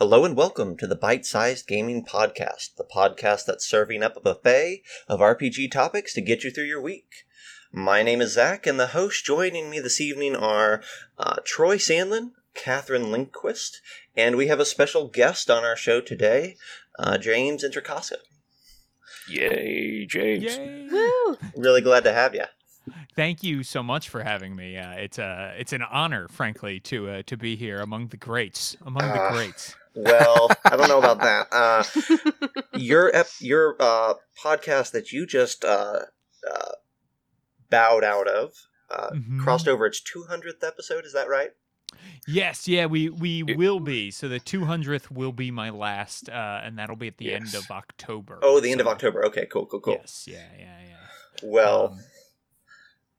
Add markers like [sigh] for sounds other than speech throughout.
Hello and welcome to the Bite Sized Gaming Podcast, the podcast that's serving up a buffet of RPG topics to get you through your week. My name is Zac, and the hosts joining me this evening are uh, Troy Sandlin, Katherine Linquist, and we have a special guest on our show today, uh, James Introcaso. Yay, James. Yay! Woo! Really glad to have you. Thank you so much for having me. Uh, it's a it's an honor, frankly, to uh, to be here among the greats, among the Ah. greats. Well, I don't know about [laughs] that. Uh, your ep- your uh, podcast that you just uh, uh, bowed out of uh, Mhm. crossed over its 200th episode. Is that right? Yes, yeah, we we It- will be. So the 200th will be my last, uh, and that'll be at the end of October. Oh, the end of October. Okay, cool, cool, cool. Yes, yeah, yeah, yeah. Well, Um,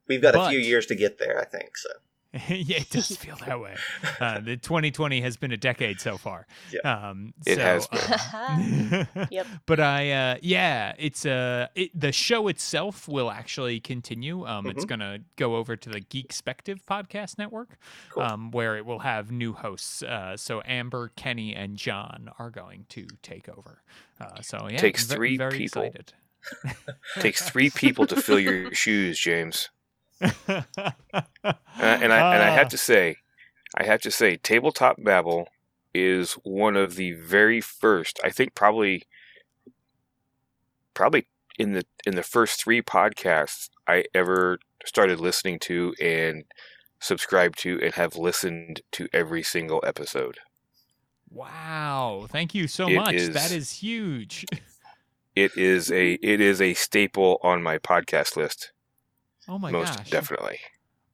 we've got a few years to get there, I think. So [laughs] yeah, it does feel that way. Uh, the 2020 has been a decade so far. Um, It so, has um, [laughs] Yep. [laughs] But I, uh, yeah, it's uh, it, the show itself will actually continue. Um, It's Mhm. gonna go over to the Geekspective podcast network, Cool. um, where it will have new hosts. Uh, so Amber, Kenny, and John are going to take over. Uh, so yeah, Takes ve- three very people. excited. Takes three people to fill your shoes, James. Uh, and I and I Ah. have to say, I have to say, Tabletop Babble is one of the very first. I think probably, probably in the in the first three podcasts I ever started listening to and subscribed to and have listened to every single episode. Wow! Thank you so It much. is- That is huge. [laughs] It is a it is a staple on my podcast list, Oh my most gosh! definitely.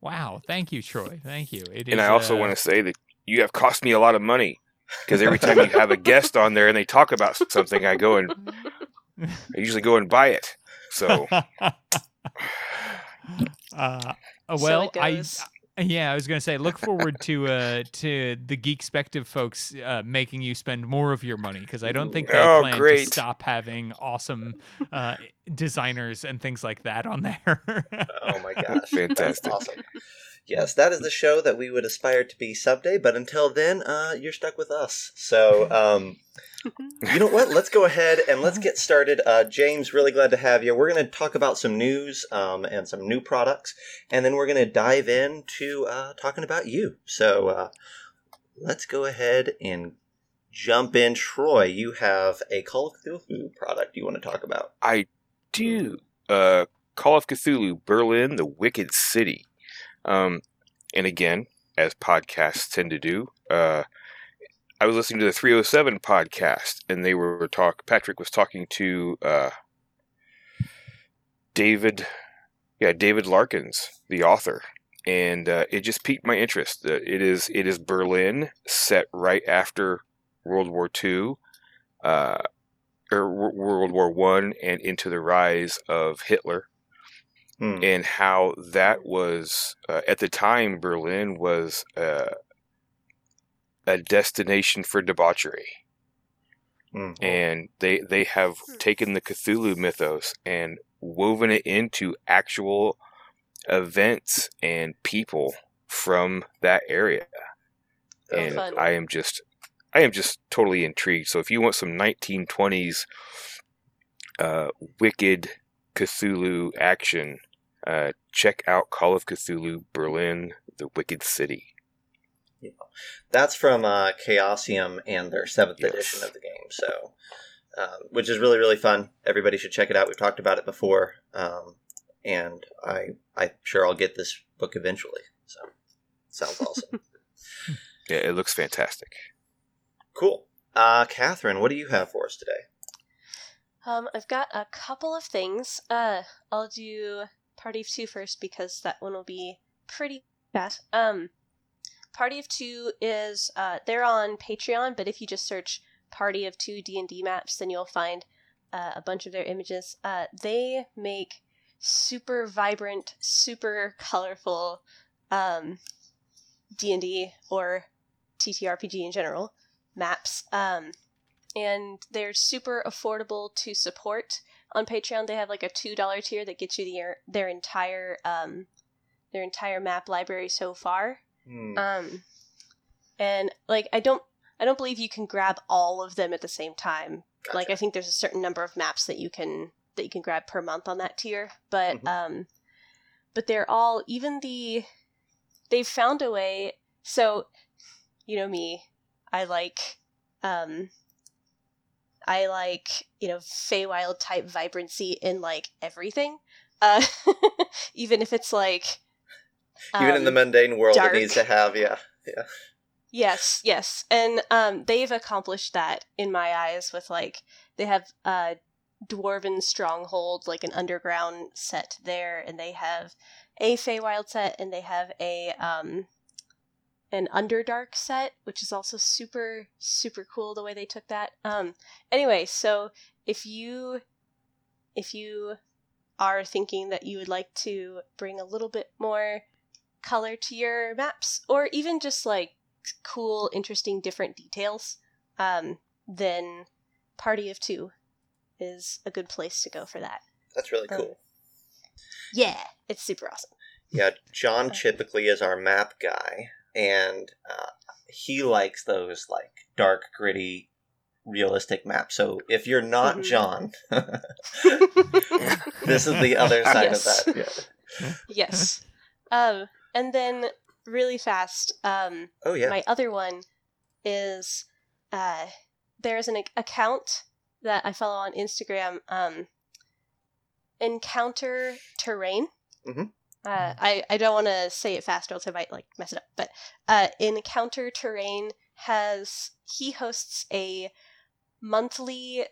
Wow! Thank you, Troy. Thank you. It and is, I also uh, want to say that you have cost me a lot of money because every time you have a guest on there and they talk about something, I go and [laughs] I usually go and buy it. So [laughs] uh, So well, it I goes. Yeah, I was gonna say, look forward to uh to the Geekspective folks uh, making you spend more of your money because I don't think they Oh, plan great. to stop having awesome uh, designers and things like that on there. oh my gosh, that's Fantastic. awesome. Yes, that is the show that we would aspire to be someday. But until then, uh, you're stuck with us. So. Um, [laughs] you know what? Let's go ahead and let's get started. Uh, James, really glad to have you. We're going to talk about some news um, and some new products, and then we're going to dive into uh, talking about you. So uh, let's go ahead and jump in. Troy, you have a Call of Cthulhu product you want to talk about. I do. Uh, Call of Cthulhu, Berlin, the Wicked City. Um, and again, as podcasts tend to do, uh, I was listening to the 307 podcast, and they were talk. Patrick was talking to uh, David, yeah, David Larkins, the author, and uh, it just piqued my interest. Uh, it is it is Berlin, set right after World War II. Uh, or Wo- World War One and into the rise of Hitler, Hmm. and how that was uh, at the time Berlin was uh, a destination for debauchery, Mhm. and they they have taken the Cthulhu mythos and woven it into actual events and people from that area, and fun. I am just I am just totally intrigued. So if you want some 1920s uh, wicked Cthulhu action, uh, check out Call of Cthulhu Berlin, the Wicked City. Yeah. That's from uh, Chaosium and their seventh Yes. edition of the game. So, um, which is really really fun. Everybody should check it out. We've talked about it before, um, and I I'm sure I'll get this book eventually. So, sounds awesome. [laughs] Yeah, it looks fantastic. cool. Uh, Katherine, what do you have for us today? Um, I've got a couple of things. Uh, I'll do Party of Two first because that one will be pretty fast. Um, Party of Two is uh, they're on Patreon, but if you just search Party of Two D and D maps, then you'll find uh, a bunch of their images. Uh, they make super vibrant, super colorful um, D and D or TTRPG in general maps. Um, and they're super affordable to support on Patreon. They have like a two dollar tier that gets you their their entire um, their entire map library so far. Hmm. Um, and like I don't I don't believe you can grab all of them at the same time. Gotcha. Like I think there's a certain number of maps that you can that you can grab per month on that tier, but Mhm. um, but they're all even the they've found a way. So, you know me, I like um, I like you know Feywild type vibrancy in like everything, uh, [laughs] even if it's like Even in the um, mundane world, dark. it needs to have yeah, yeah. Yes, yes. And um they've accomplished that in my eyes with like they have a dwarven stronghold, like an underground set there, and they have a Feywild set and they have a um an Underdark set, which is also super, super cool the way they took that. Um anyway, so if you if you are thinking that you would like to bring a little bit more color to your maps, or even just like cool, interesting, different details, um, then Party of Two is a good place to go for that. That's really Um, cool. Yeah, it's super awesome. Yeah, John typically is our map guy, and uh, he likes those like dark, gritty, realistic maps. So if you're not Mhm. John, [laughs] this is the other side Yes. of that. Yeah. yes. Um, and then really fast, um, Oh yeah. my other one is uh, there's an ac- account that I follow on Instagram, um, Encounter Terrain. Mhm. Uh, I, I don't want to say it fast or else I might like mess it up. But uh, Encounter Terrain has he hosts a monthly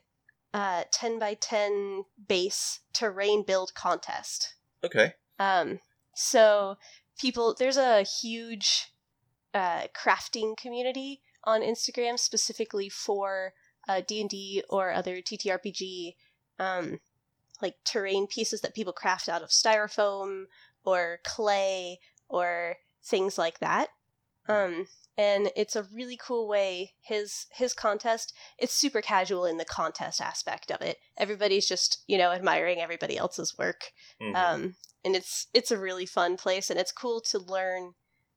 uh, 10 by 10 base terrain build contest. okay. Um, so people, there's a huge uh, crafting community on Instagram specifically for uh, D&D or other TTRPG, um, like terrain pieces that people craft out of styrofoam or clay or things like that. Um, and it's a really cool way. His his contest, it's super casual in the contest aspect of it. Everybody's just you know admiring everybody else's work Mhm. um, and it's it's a really fun place and it's cool to learn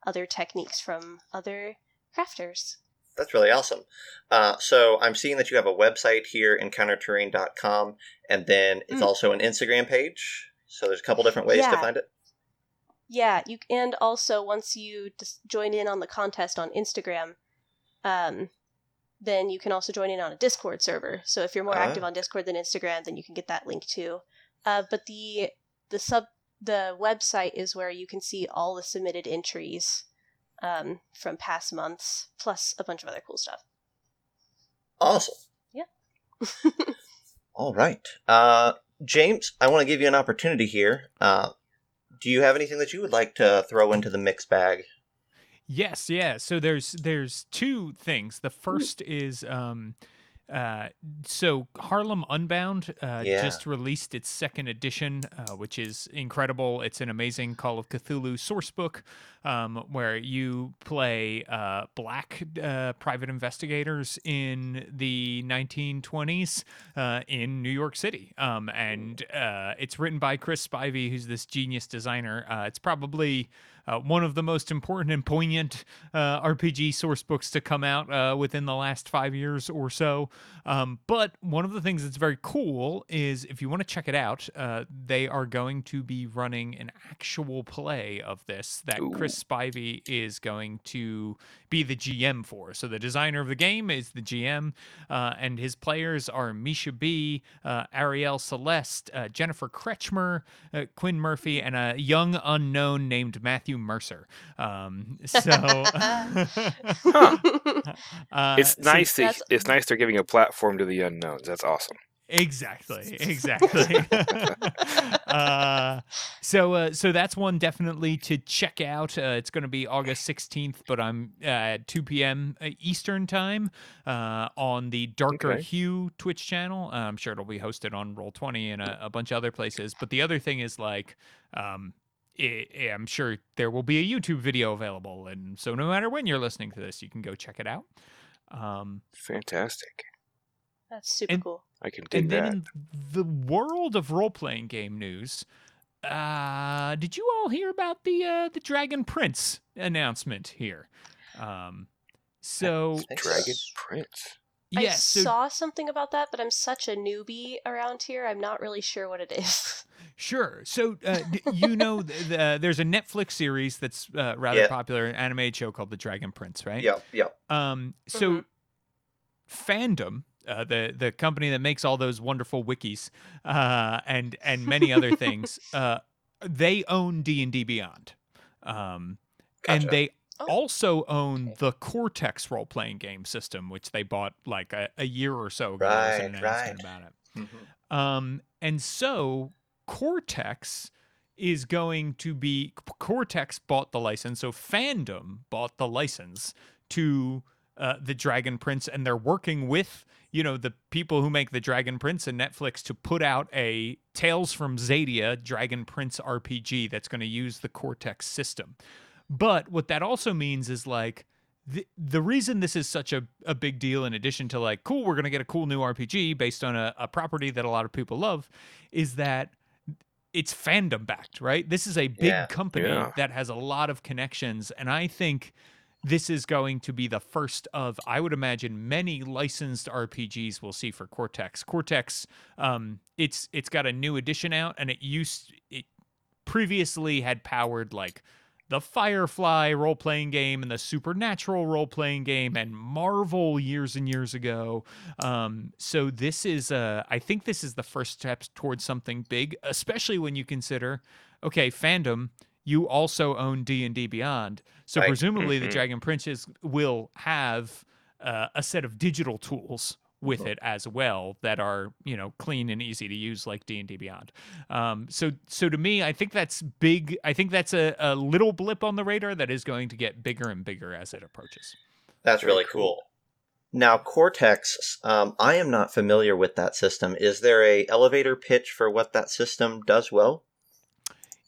other techniques from other crafters That's really awesome. Uh, so I'm seeing that you have a website here, encounterterrain.com, and then it's Mm. also an Instagram page. So there's a couple different ways to find it. Yeah you and also once you just join in on the contest on instagram um, then you can also join in on a discord server so if you're more active Ah. on discord than instagram then you can get that link too uh, but the the sub the website is where you can see all the submitted entries um, from past months plus a bunch of other cool stuff Awesome. Yeah. [laughs] All right. Uh, James, I want to give you an opportunity here. Uh, do you have anything that you would like to throw into the mix bag? Yes, yeah. So there's there's two things. The first is um uh so Harlem Unbound uh Yeah. just released its second edition uh, which is incredible. It's an amazing Call of Cthulhu source book um where you play uh black uh private investigators in the 1920s uh in New York City. Um and uh it's written by Chris Spivey who's this genius designer. Uh it's probably uh, one of the most important and poignant uh, RPG source books to come out uh, within the last five years or so. Um, but one of the things that's very cool is if you want to check it out, uh, they are going to be running an actual play of this that Chris Spivey is going to be the GM for. So the designer of the game is the GM, uh, and his players are Misha B, uh, Ariel Celeste, uh, Jennifer Kretschmer, uh, Quinn Murphy, and a young unknown named Matthew Mercer. Um, [laughs] so [laughs] uh, it's so- nice. that, that's- it's nice they're giving a platform to the unknowns. That's awesome. Exactly, [laughs] exactly. uh, so, uh, so that's one definitely to check out. Uh, it's going to be August sixteenth, but I'm uh, at two p.m. Eastern time uh, on the Darker Okay. Hue Twitch channel. Uh, I'm sure it'll be hosted on Roll Twenty and a, a bunch of other places. But the other thing is like. Um, i i I'm sure there will be a YouTube video available, and so no matter when you're listening to this, you can go check it out. Um, Fantastic. that's super And- cool I can dig and then in the world of role playing game news, uh, did you all hear about the uh, the Dragon Prince announcement here? Um, So Dragon sense. Prince. I so saw something about that, but I'm such a newbie around here. I'm not really sure what it is. [laughs] Sure. So uh, d- you know, th- the, there's a Netflix series that's uh, rather Yeah. popular, an animated show called The Dragon Prince, right? Yep, yep. Um. So, Mhm. fandom, uh, the the company that makes all those wonderful wikis, uh, and and many other [laughs] things, uh, they own D and D Beyond, um, and they Oh, also own okay. the Cortex role playing game system, which they bought like a, a year or so ago. There was an Right, announcement right. about it. Mhm. Um, and so Cortex is going to be Cortex bought the license, so fandom bought the license to uh, the Dragon Prince, and they're working with you know the people who make the Dragon Prince and Netflix to put out a Tales from Xadia Dragon Prince RPG that's going to use the Cortex system. But what that also means is like the, the reason this is such a, a big deal, in addition to like, cool, we're going to get a cool new RPG based on a, a property that a lot of people love, is that it's fandom backed, right? This is a big Yeah. company Yeah. that has a lot of connections. And I think this is going to be the first of, I would imagine, many licensed RPGs we'll see for Cortex. Cortex, um, it's it's got a new edition out, and it used it previously had powered like the Firefly role playing game and the Supernatural role playing game and Marvel years and years ago. Um, so this is, uh, I think this is the first steps towards something big, especially when you consider, okay, fandom. You also own D and D Beyond, so Right. presumably the Mhm. Dragon Princes will have uh, a set of digital tools with it as well that are you know clean and easy to use like d&d beyond um, so so to me i think that's big i think that's a, a little blip on the radar that is going to get bigger and bigger as it approaches That's really cool. cool. Now, Cortex, um, I am not familiar with that system. Is there a elevator pitch for what that system does well?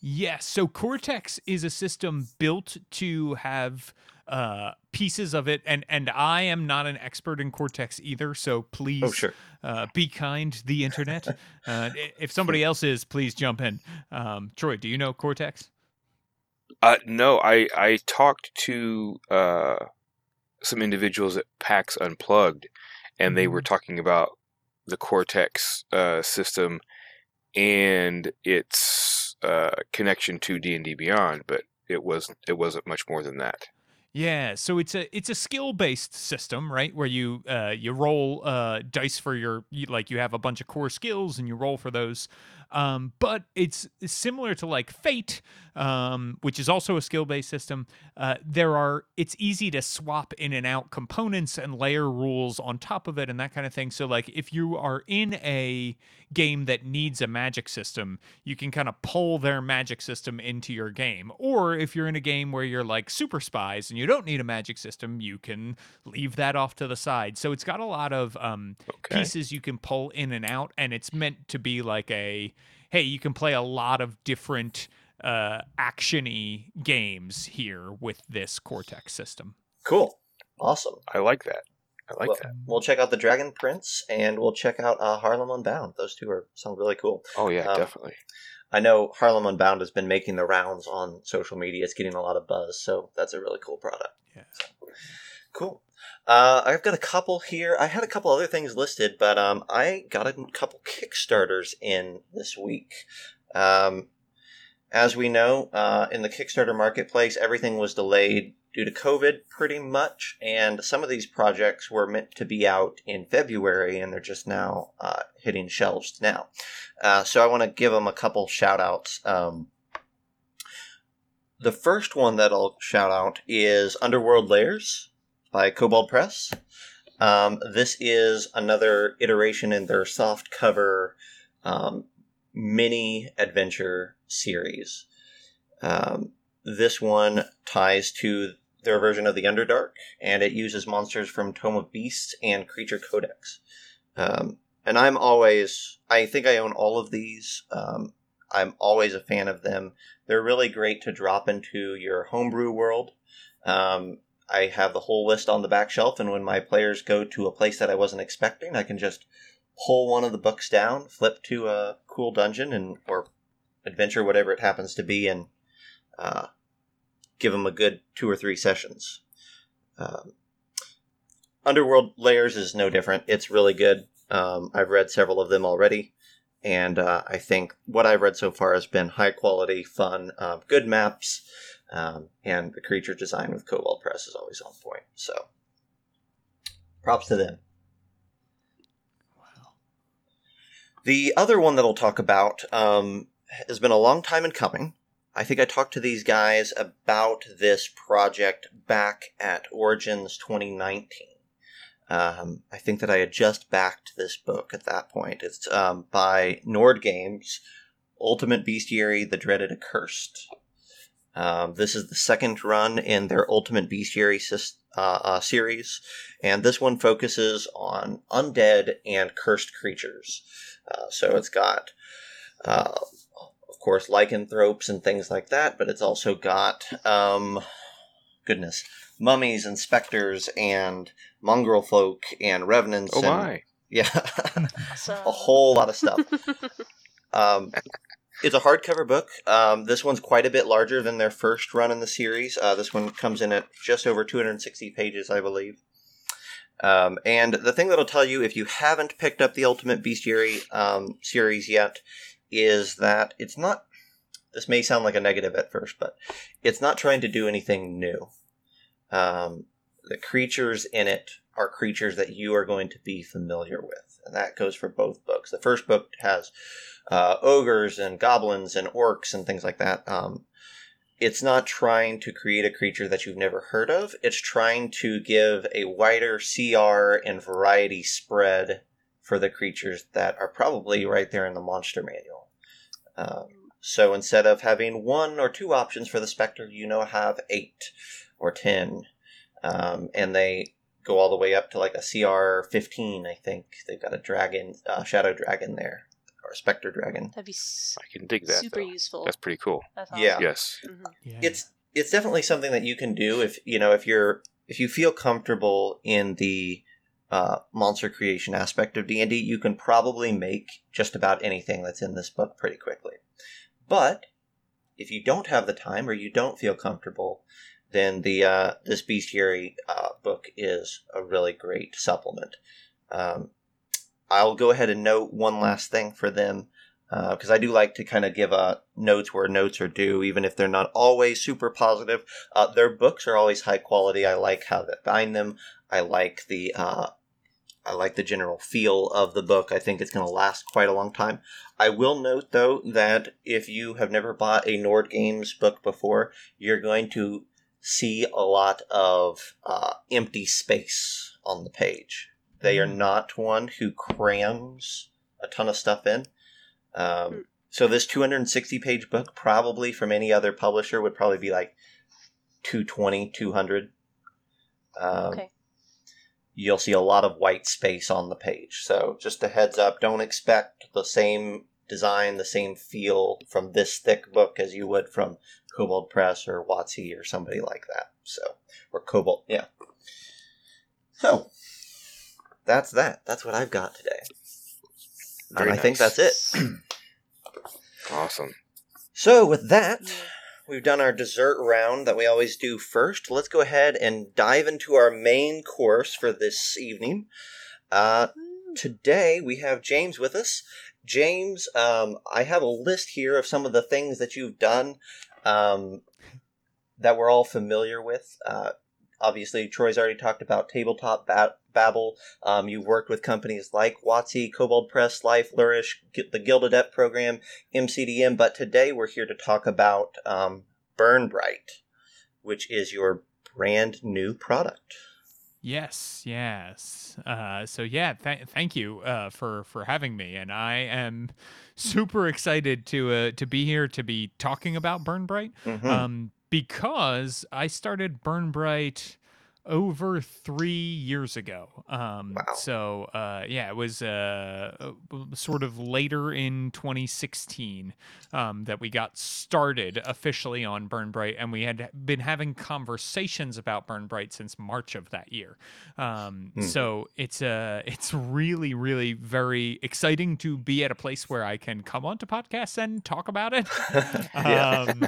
yes so cortex is a system built to have uh, pieces of it and and i am not an expert in cortex either so please Oh, sure. uh, be kind the internet. [laughs] Uh, if somebody else is please jump in. Um, troy do you know cortex? Uh, no, I I talked to uh, some individuals at PAX Unplugged, and they were talking about the Cortex uh, system and its uh, connection to D and D Beyond, but it was it wasn't much more than that. Yeah, so it's a it's a skill based system, right? Where you uh, you roll uh, dice for your you, like you have a bunch of core skills and you roll for those. Um, but it's similar to like Fate, um, which is also a skill based system. Uh, there are it's easy to swap in and out components and layer rules on top of it and that kind of thing. So like if you are in a game that needs a magic system, you can kind of pull their magic system into your game. Or if you're in a game where you're like super spies and you don't need a magic system, you can leave that off to the side. So it's got a lot of um, Okay. pieces you can pull in and out, and it's meant to be like a hey, you can play a lot of different uh, actiony games here with this Cortex system. Cool. Awesome. I like that. I like well, that. We'll check out the Dragon Prince and we'll check out uh, Harlem Unbound. Those two are sound really cool. Oh yeah, um, definitely. I know Harlem Unbound has been making the rounds on social media. It's getting a lot of buzz, so that's a really cool product. Yeah. Cool. Uh, I've got a couple here. I had a couple other things listed, but um, I got a couple Kickstarters in this week. Um, as we know, uh, in the Kickstarter marketplace, everything was delayed due to COVID pretty much, and some of these projects were meant to be out in February, and they're just now uh, hitting shelves now. Uh, so I want to give them a couple shout outs. Um, the first one that I'll shout out is Underworld Lairs by Kobold Press. Um, this is another iteration in their soft cover um, mini adventure series. Um, this one ties to their version of the Underdark, and it uses monsters from Tome of Beasts and Creature Codex. Um, and I'm always, I think I own all of these. Um, I'm always a fan of them. They're really great to drop into your homebrew world. Um, I have the whole list on the back shelf, and when my players go to a place that I wasn't expecting, I can just pull one of the books down, flip to a cool dungeon and or adventure, whatever it happens to be, and uh, give them a good two or three sessions. Um, Underworld Lairs is no different. It's really good. Um, I've read several of them already, and uh, I think what I've read so far has been high quality, fun, uh, good maps, um, and the creature design with Kobold Press is always on point. So, props to them. Wow. The other one that I'll talk about um, has been a long time in coming. I think I talked to these guys about this project back at Origins 2019. Um, I think that I had just backed this book at that point. It's um, by Nord Games, Ultimate Bestiary: The Dreaded Accursed. Um, this is the second run in their Ultimate Bestiary sys- uh, uh, series, and this one focuses on undead and cursed creatures. Uh, so it's got, uh, of course, lycanthropes and things like that, but it's also got, um, goodness, mummies and specters and mongrel folk and revenants. Oh and, my! [laughs] Yeah, a whole lot of stuff. [laughs] Um, it's a hardcover book. Um, this one's quite a bit larger than their first run in the series. Uh, this one comes in at just over 260 pages, I believe. Um, and the thing that'll tell you if you haven't picked up the Ultimate Bestiary um, series yet is that it's not. This may sound like a negative at first, but it's not trying to do anything new. Um, the creatures in it are creatures that you are going to be familiar with, and that goes for both books. The first book has uh, ogres and goblins and orcs and things like that. Um, it's not trying to create a creature that you've never heard of. It's trying to give a wider CR and variety spread for the creatures that are probably right there in the monster manual. Um, so instead of having one or two options for the Spectre, you now have eight or ten. Um, and they go all the way up to like a CR 15, I think. They've got a dragon, uh, shadow dragon there, or a Spectre dragon. that'd be s- I can dig that. super though. useful. That's pretty cool. That's Yeah. awesome. Yes. Mhm. Yeah. it's it's definitely something that you can do if you know if you're if you feel comfortable in the uh, monster creation aspect of D and D, you can probably make just about anything that's in this book pretty quickly. But if you don't have the time or you don't feel comfortable, then the uh, this bestiary uh, book is a really great supplement. Um, I'll go ahead and note one last thing for them because I do like to kind of give uh, notes where notes are due, even if they're not always super positive. Uh, their books are always high quality. I like how they bind them. I like the uh, I like the general feel of the book. I think it's going to last quite a long time. I will note though that if you have never bought a Nord Games book before, you're going to see a lot of uh, empty space on the page. They are Mm. not one who crams a ton of stuff in. Um, Hmm. so this 260 page book, probably from any other publisher, would probably be like 220, 200. Um, Okay. You'll see a lot of white space on the page. So just a heads up, don't expect the same design, the same feel from this thick book as you would from Kobold Press or WotC or somebody like that. So, or Kobold, yeah. So, that's that. That's what I've got today. Very and I think that's it. [clears throat] Awesome. So, with that, we've done our dessert round that we always do first. Let's go ahead and dive into our main course for this evening. Uh, today we have James with us. James, um, I have a list here of some of the things that you've done um, that we're all familiar with. Uh, obviously, Troy's already talked about Tabletop ba- Babble. Um, you've worked with companies like WotC, Kobold Press, Life, Flourish, the Gilded Ep program, MCDM, but today we're here to talk about um, Burn Bryte, which is your brand new product. Yes, yes. Uh, so yeah, th- thank you uh, for for having me, and I am super excited to uh, to be here to be talking about Burn Bryte, Mhm. um, because I started Burn Bryte over three years ago. Um, Wow. So uh, yeah, it was uh, uh, sort of later in 2016 um, that we got started officially on Burn Bryte, and we had been having conversations about Burn Bryte since March of that year. Um, Hmm. So it's uh, it's really, really very exciting to be at a place where I can come onto podcasts and talk about it. [laughs] Um,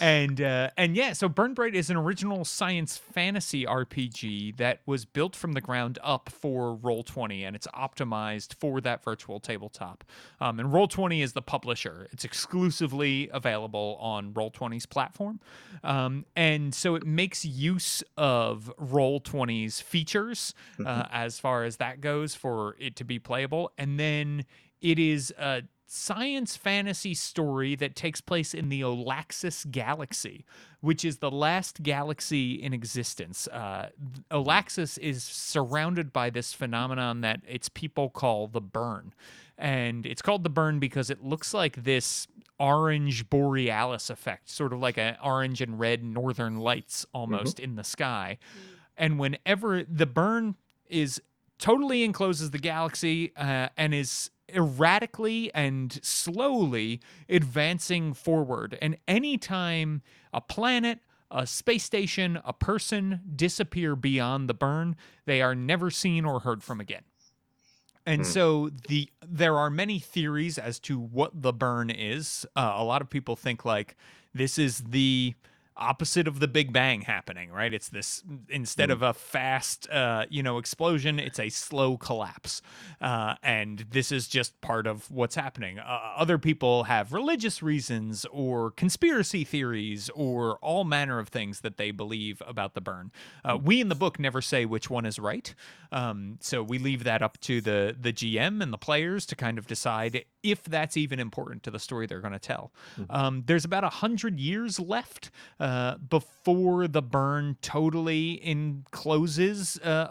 and uh, and yeah, so Burn Bryte is an original science fantasy fantasy RPG that was built from the ground up for Roll20 and it's optimized for that virtual tabletop. Um, and Roll20 is the publisher, it's exclusively available on Roll20's platform. Um, and so it makes use of Roll20's features uh, as far as that goes for it to be playable. And then it is a science fantasy story that takes place in the Olaxis galaxy, which is the last galaxy in existence. Uh, Olaxis is surrounded by this phenomenon that its people call the burn. And it's called the burn because it looks like this orange borealis effect, sort of like an orange and red northern lights almost in the sky. And whenever the burn is totally encloses the galaxy uh, and is erratically and slowly advancing forward. And anytime a planet, a space station, a person disappear beyond the burn, they are never seen or heard from again. And so the there are many theories as to what the burn is. Uh, a lot of people think like this is the opposite of the Big Bang happening, right? It's this instead of a fast, uh, you know, explosion, it's a slow collapse, uh, and this is just part of what's happening. Uh, other people have religious reasons or conspiracy theories or all manner of things that they believe about the burn. Uh, we in the book never say which one is right, um, so we leave that up to the the GM and the players to kind of decide if that's even important to the story they're going to tell. Um, there's about a hundred years left uh, before the burn totally encloses uh,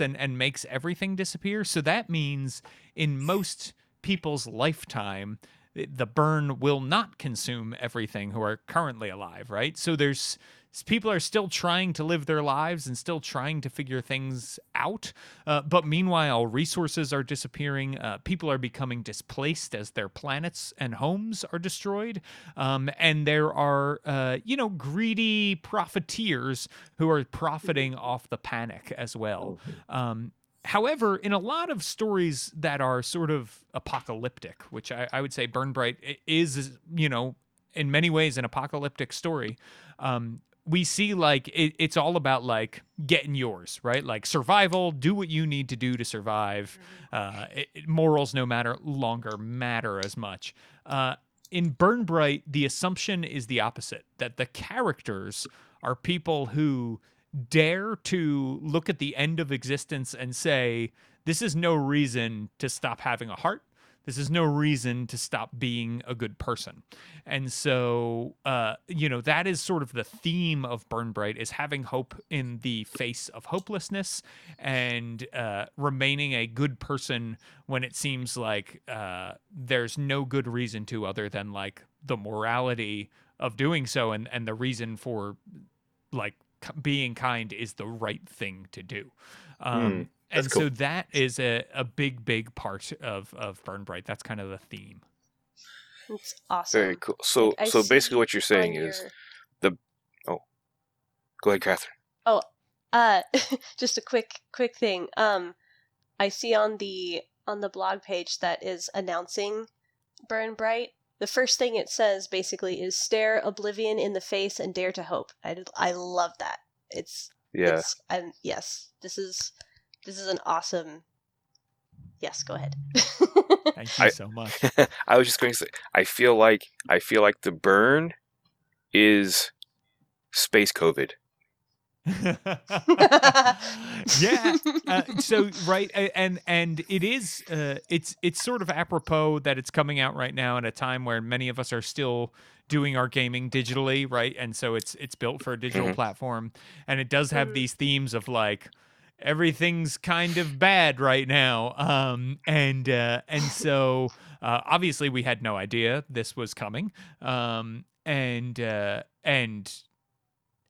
and and makes everything disappear. So that means in most people's lifetime. The burn will not consume everything who are currently alive, right? So there's people are still trying to live their lives and still trying to figure things out. Uh, but meanwhile, resources are disappearing. Uh, people are becoming displaced as their planets and homes are destroyed. Um, and there are, uh, you know, greedy profiteers who are profiting off the panic as well. Um, However, in a lot of stories that are sort of apocalyptic, which I, I would say Burn Bryte is, you know, in many ways an apocalyptic story, um, we see like it, it's all about like getting yours, right? Like survival, do what you need to do to survive. Uh, it, it- morals, no matter longer matter as much. Uh, in Burn Bryte, the assumption is the opposite that the characters are people who dare to look at the end of existence and say, This is no reason to stop having a heart. This is no reason to stop being a good person. And so, uh, you know, that is sort of the theme of Burn Bryte is having hope in the face of hopelessness and uh, remaining a good person when it seems like uh, there's no good reason to other than like the morality of doing so and, and the reason for like being kind is the right thing to do. Um, And that's so that is a, a big, big part of, of Burn Bryte. That's kind of the theme. It's awesome. Very cool. So, I so basically, what you're saying on is, your- go ahead, Katherine. Oh uh [laughs] just a quick quick thing um i see on the on the blog page that is announcing burn bryte the first thing it says basically is stare oblivion in the face and dare to hope i, I love that it's Yeah, it's and yes this is this is an awesome yes go ahead [laughs] Thank you I- so much. [laughs] I was just going to say, I feel like I feel like the burn is space COVID. [laughs] yeah. Uh, so right, and and it is uh, it's it's sort of apropos that it's coming out right now at a time where many of us are still doing our gaming digitally, right? And so it's it's built for a digital Mhm. platform, and it does have Mhm. these themes of like everything's kind of bad right now. Um and uh and so uh obviously we had no idea this was coming. Um and uh and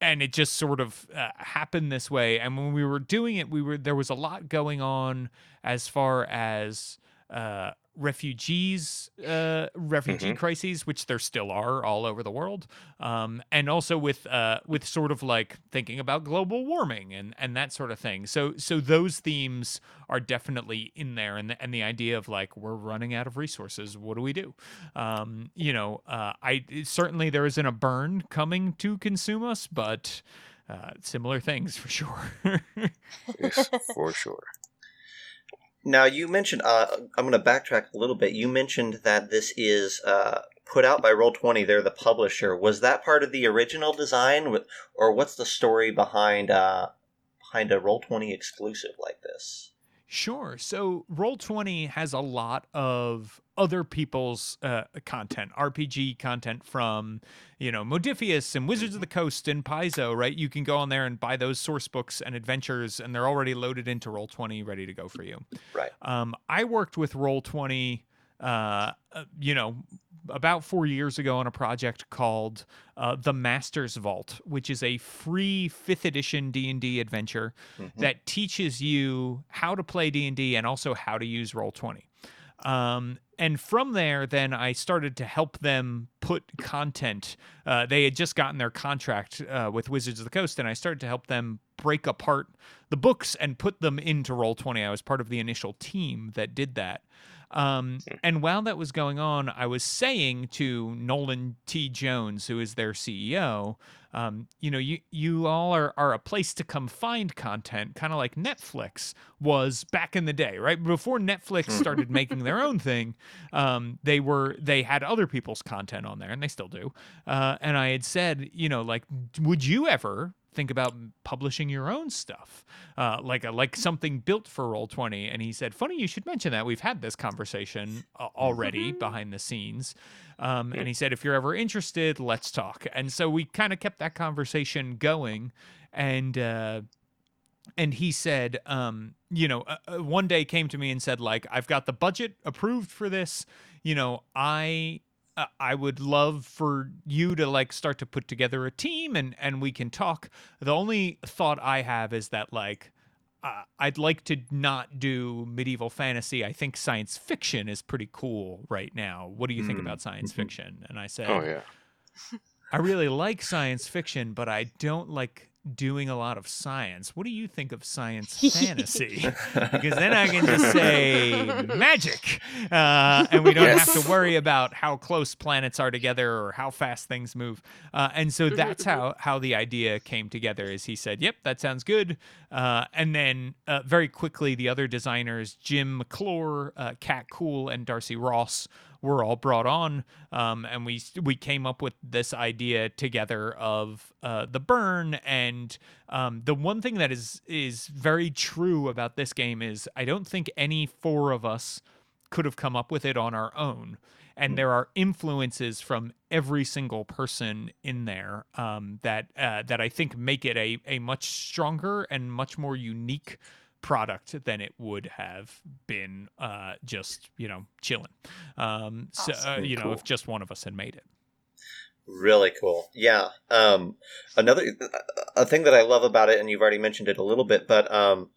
and it just sort of uh, happened this way. And when we were doing it we were there was a lot going on as far as uh refugees uh refugee crises which there still are all over the world um and also with uh with sort of like thinking about global warming and and that sort of thing so so those themes are definitely in there and the, and the idea of like we're running out of resources what do we do um you know uh i certainly there isn't a burn coming to consume us but uh, similar things for sure. [laughs] yes, for sure. Now you mentioned. Uh, I'm going to backtrack a little bit. You mentioned that this is uh, put out by Roll Twenty. They're the publisher. Was that part of the original design, or what's the story behind uh, behind a Roll Twenty exclusive like this? Sure. So Roll20 has a lot of other people's uh, content, RPG content from, you know, Modiphius and Wizards of the Coast and Paizo, right? You can go on there and buy those source books and adventures, and they're already loaded into Roll20, ready to go for you. Right. Um, I worked with Roll20, uh, uh, you know, about four years ago on a project called uh, the Masters Vault, which is a free fifth edition D and D adventure mm-hmm. that teaches you how to play D and also how to use Roll Twenty. Um, and from there, then I started to help them put content. Uh, they had just gotten their contract uh, with Wizards of the Coast, and I started to help them break apart the books and put them into Roll Twenty. I was part of the initial team that did that. Um, hmm. and while that was going on, I was saying to Nolan T. Jones, who is their CEO, um, you know, you you all are, are a place to come find content, kind of like Netflix was back in the day, right? Before Netflix hmm. started making their own thing, um, they were they had other people's content on there, and they still do. Uh, and I had said, you know, like, would you ever think about publishing your own stuff, uh, like a, like something built for Roll Twenty. And he said, "Funny you should mention that. We've had this conversation uh, already mm-hmm. behind the scenes." Um, and he said, "If you're ever interested, let's talk." And so we kind of kept that conversation going, and. Uh, and he said, um, you know, uh, uh, one day came to me and said, like, I've got the budget approved for this. You know, I I would love for you to like start to put together a team and and we can talk. The only thought I have is that like uh, I'd like to not do medieval fantasy. I think science fiction is pretty cool right now. What do you think mm. about science mm-hmm. fiction? And I said, Oh yeah. I really like science fiction, but I don't like doing a lot of science. What do you think of science [laughs] fantasy? because then I can just say [laughs] magic, uh, and we don't yes. have to worry about how close planets are together or how fast things move. Uh, and so that's how how the idea came together. Is he said, "Yep, that sounds good," uh, and then uh, very quickly the other designers, Jim McClure, Cat uh, Cool, and Darcy Ross were all brought on, um, and we we came up with this idea together of uh, the burn. And um, the one thing that is is very true about this game is I don't think any four of us could have come up with it on our own. And there are influences from every single person in there um, that uh, that I think make it a a much stronger and much more unique product than it would have been uh, just you know chilling. Um, awesome. So uh, you cool. know if just one of us had made it. Really cool. Yeah. Um, another a thing that I love about it, and you've already mentioned it a little bit, but um,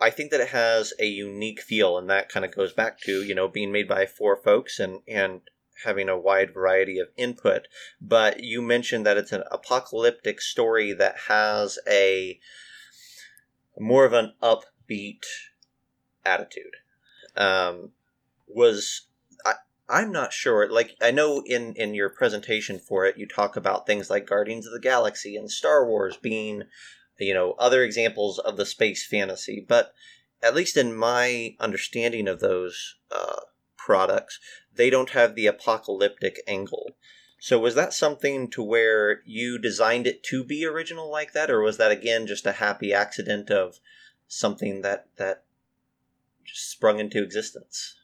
I think that it has a unique feel, and that kind of goes back to you know being made by four folks and and having a wide variety of input. But you mentioned that it's an apocalyptic story that has a more of an up upbeat attitude. Um, was I, I'm not sure. Like I know in in your presentation for it, you talk about things like Guardians of the Galaxy and Star Wars being, you know, other examples of the space fantasy. But at least in my understanding of those uh, products, they don't have the apocalyptic angle. So was that something to where you designed it to be original like that, or was that again just a happy accident of something that that just sprung into existence.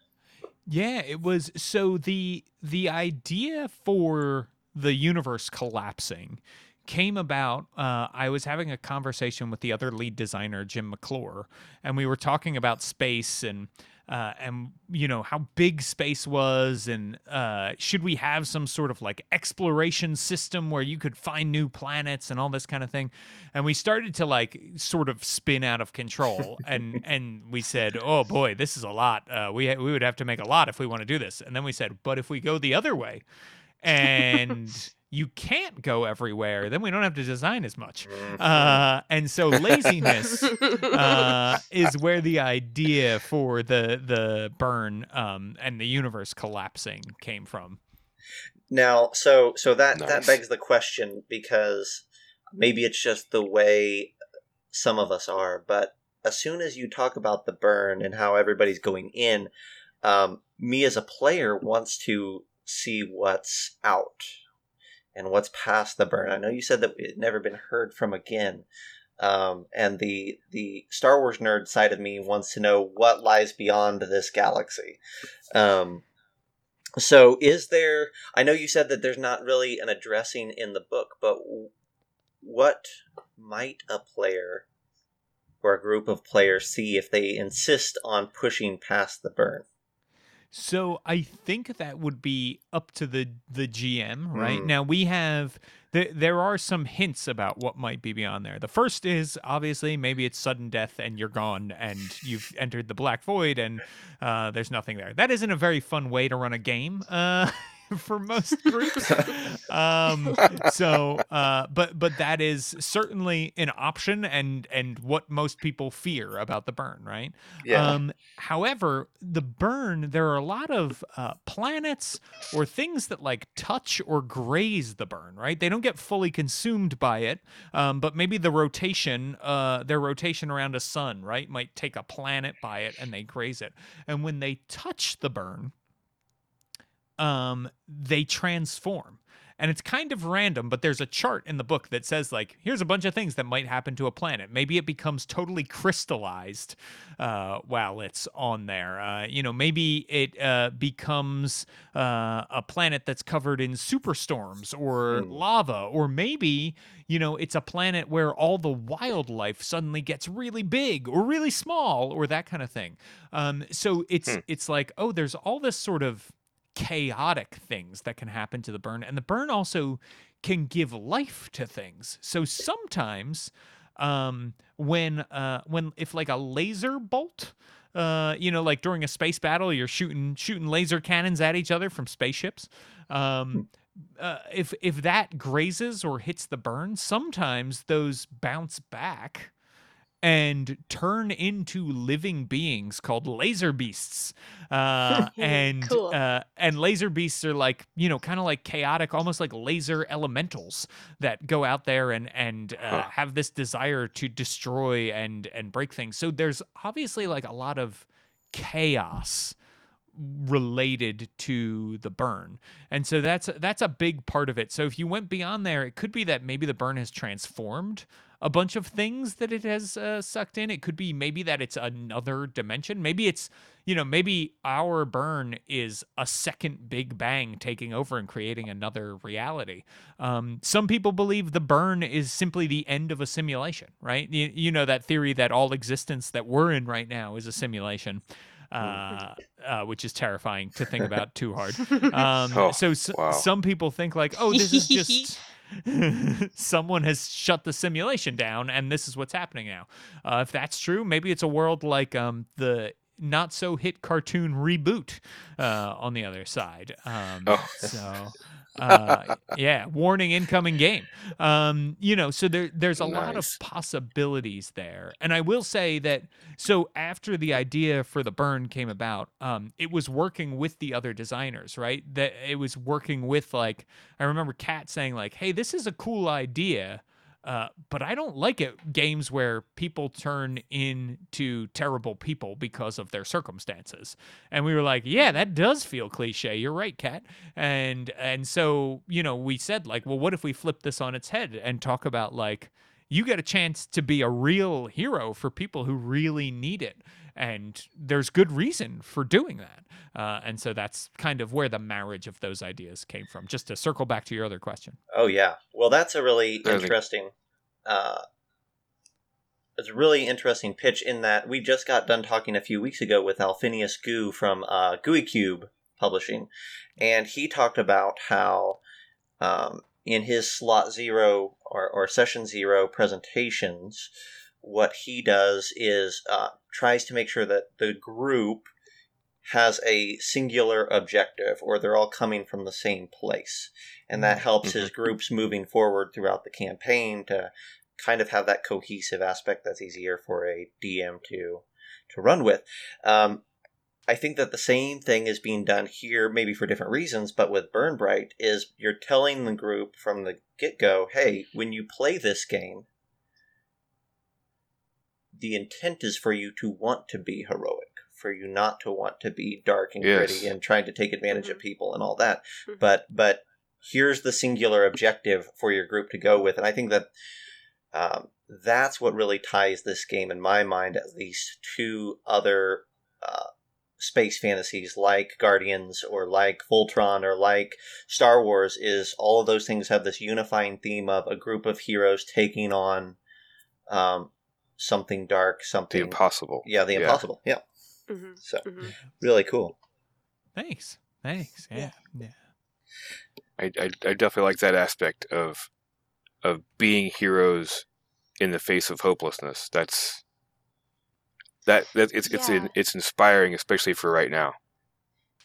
Yeah, it was so the the idea for the universe collapsing came about. Uh, I was having a conversation with the other lead designer, Jim McClure, and we were talking about space and uh, and you know how big space was and uh, should we have some sort of like exploration system where you could find new planets and all this kind of thing? And we started to like sort of spin out of control [laughs] and and we said oh boy this is a lot. Uh, we we would have to make a lot if we want to do this. And then we said but if we go the other way? And you can't go everywhere, then we don't have to design as much. Mm-hmm. Uh, and so [laughs] laziness uh, is where the idea for the the burn um, and the universe collapsing came from. Now, so so that nice. that begs the question because maybe it's just the way some of us are, but as soon as you talk about the burn and how everybody's going in, um, me as a player wants to see what's out and what's past the burn. I know you said that it never been heard from again. Um, and the the Star Wars nerd side of me wants to know what lies beyond this galaxy. Um, so, is there? I know you said that there's not really an addressing in the book, but what might a player or a group of players see if they insist on pushing past the burn? So I think that would be up to the the GM, right? Mm. Now we have there there are some hints about what might be beyond there. The first is obviously maybe it's sudden death and you're gone and you've entered the black void and uh, there's nothing there. That isn't a very fun way to run a game. Uh, [laughs] [laughs] for most groups. um, so, uh, but but that is certainly an option, and and what most people fear about the burn, right? Yeah. Um, however, the burn, there are a lot of uh, planets or things that like touch or graze the burn, right? They don't get fully consumed by it, um, but maybe the rotation, uh, their rotation around a sun, right, might take a planet by it and they graze it. And when they touch the burn, um, they transform. And it's kind of random, but there's a chart in the book that says, like, here's a bunch of things that might happen to a planet. Maybe it becomes totally crystallized uh, while it's on there. Uh, you know, maybe it uh, becomes uh, a planet that's covered in superstorms or Hmm. lava, or maybe, you know, it's a planet where all the wildlife suddenly gets really big or really small or that kind of thing. Um, so it's Hmm. it's like, oh, there's all this sort of chaotic things that can happen to the burn and the burn also can give life to things. So sometimes um when uh when if like a laser bolt uh you know like during a space battle you're shooting shooting laser cannons at each other from spaceships um uh, if if that grazes or hits the burn sometimes those bounce back and turn into living beings called laser beasts. [laughs] Uh, and Cool. uh, and laser beasts are like you know kind of like chaotic, almost like laser elementals that go out there and and uh, Huh. have this desire to destroy and and break things. So there's obviously like a lot of chaos related to the burn. And so that's that's a big part of it. So if you went beyond there, it could be that maybe the burn has transformed a bunch of things that it has uh, sucked in. It could be maybe that it's another dimension. Maybe it's, you know, maybe our burn is a second big bang taking over and creating another reality. Um, some people believe the burn is simply the end of a simulation, right? You, you know, that theory that all existence that we're in right now is a simulation. Uh, uh, which is terrifying to think about too hard. [laughs] Um, Oh, so wow. some people think like, oh, this is just [laughs] [laughs] someone has shut the simulation down and this is what's happening now. Uh, if that's true, maybe it's a world like um, the not so hit cartoon reboot uh, on the other side. Um, Oh. So. Uh, yeah, warning incoming game. Um, you know, so there there's a lot of possibilities there. And I will say that so after the idea for the burn came about, um, it was working with the other designers, right? That it was working with like I remember Kat saying like, "Hey, this is a cool idea." Uh, but I don't like it games where people turn into terrible people because of their circumstances. And we were like, yeah, that does feel cliche. You're right, Kat. And and so, you know, we said like, well, what if we flip this on its head and talk about like you get a chance to be a real hero for people who really need it. And there's good reason for doing that. Uh, and so that's kind of where the marriage of those ideas came from. Just to circle back to your other question. Oh yeah. Well, that's a really Really- interesting. Uh, it's a really interesting pitch in that we just got done talking a few weeks ago with Alphinius Goo from uh, GUI Cube Publishing, and he talked about how um, in his slot zero or, or session zero presentations, what he does is uh, tries to make sure that the group has a singular objective or they're all coming from the same place and that helps his groups moving forward throughout the campaign to kind of have that cohesive aspect that's easier for a DM to to run with. Um, I think that the same thing is being done here, maybe for different reasons, but with Burn Bryte is you're telling the group from the get go, hey, when you play this game, the intent is for you to want to be heroic, for you not to want to be dark and Yes. gritty and trying to take advantage of Mhm. people and all that. Mhm. But but here's the singular objective for your group to go with, and I think that um, that's what really ties this game, in my mind, at least to other uh, space fantasies like Guardians or like Voltron or like Star Wars. Is all of those things have this unifying theme of a group of heroes taking on um, something dark, The something impossible. yeah, the Yeah. impossible. Yeah, hmm so hmm really cool. Thanks. Thanks. Yeah. Yeah. I, I, I definitely like that aspect of of being heroes in the face of hopelessness. That's that, that it's it's in, it's inspiring, especially for right now.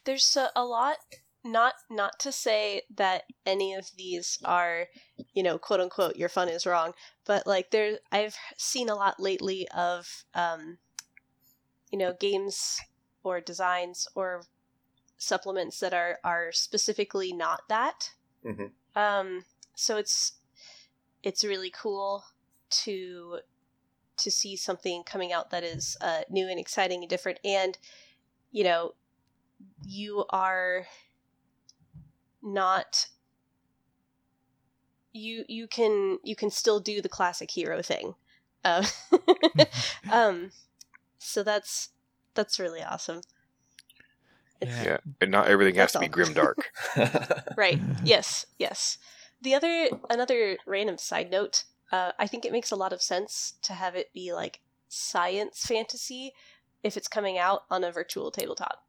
There's a, a lot. Not not to say that any of these are, you know, quote unquote, your fun is wrong, but like there, I've seen a lot lately of, um, you know, games or designs or supplements that are are specifically not that. Mhm. Um, so it's it's really cool to to see something coming out that is uh, new and exciting and different, and you know, you are not you you can you can still do the classic hero thing. Uh, [laughs] [laughs] um, so that's that's really awesome. It's- Yeah. Yeah, and not everything has to be all. grimdark. [laughs] Right. Yes. Yes. The other another random side note. Uh, I think it makes a lot of sense to have it be like science fantasy if it's coming out on a virtual tabletop.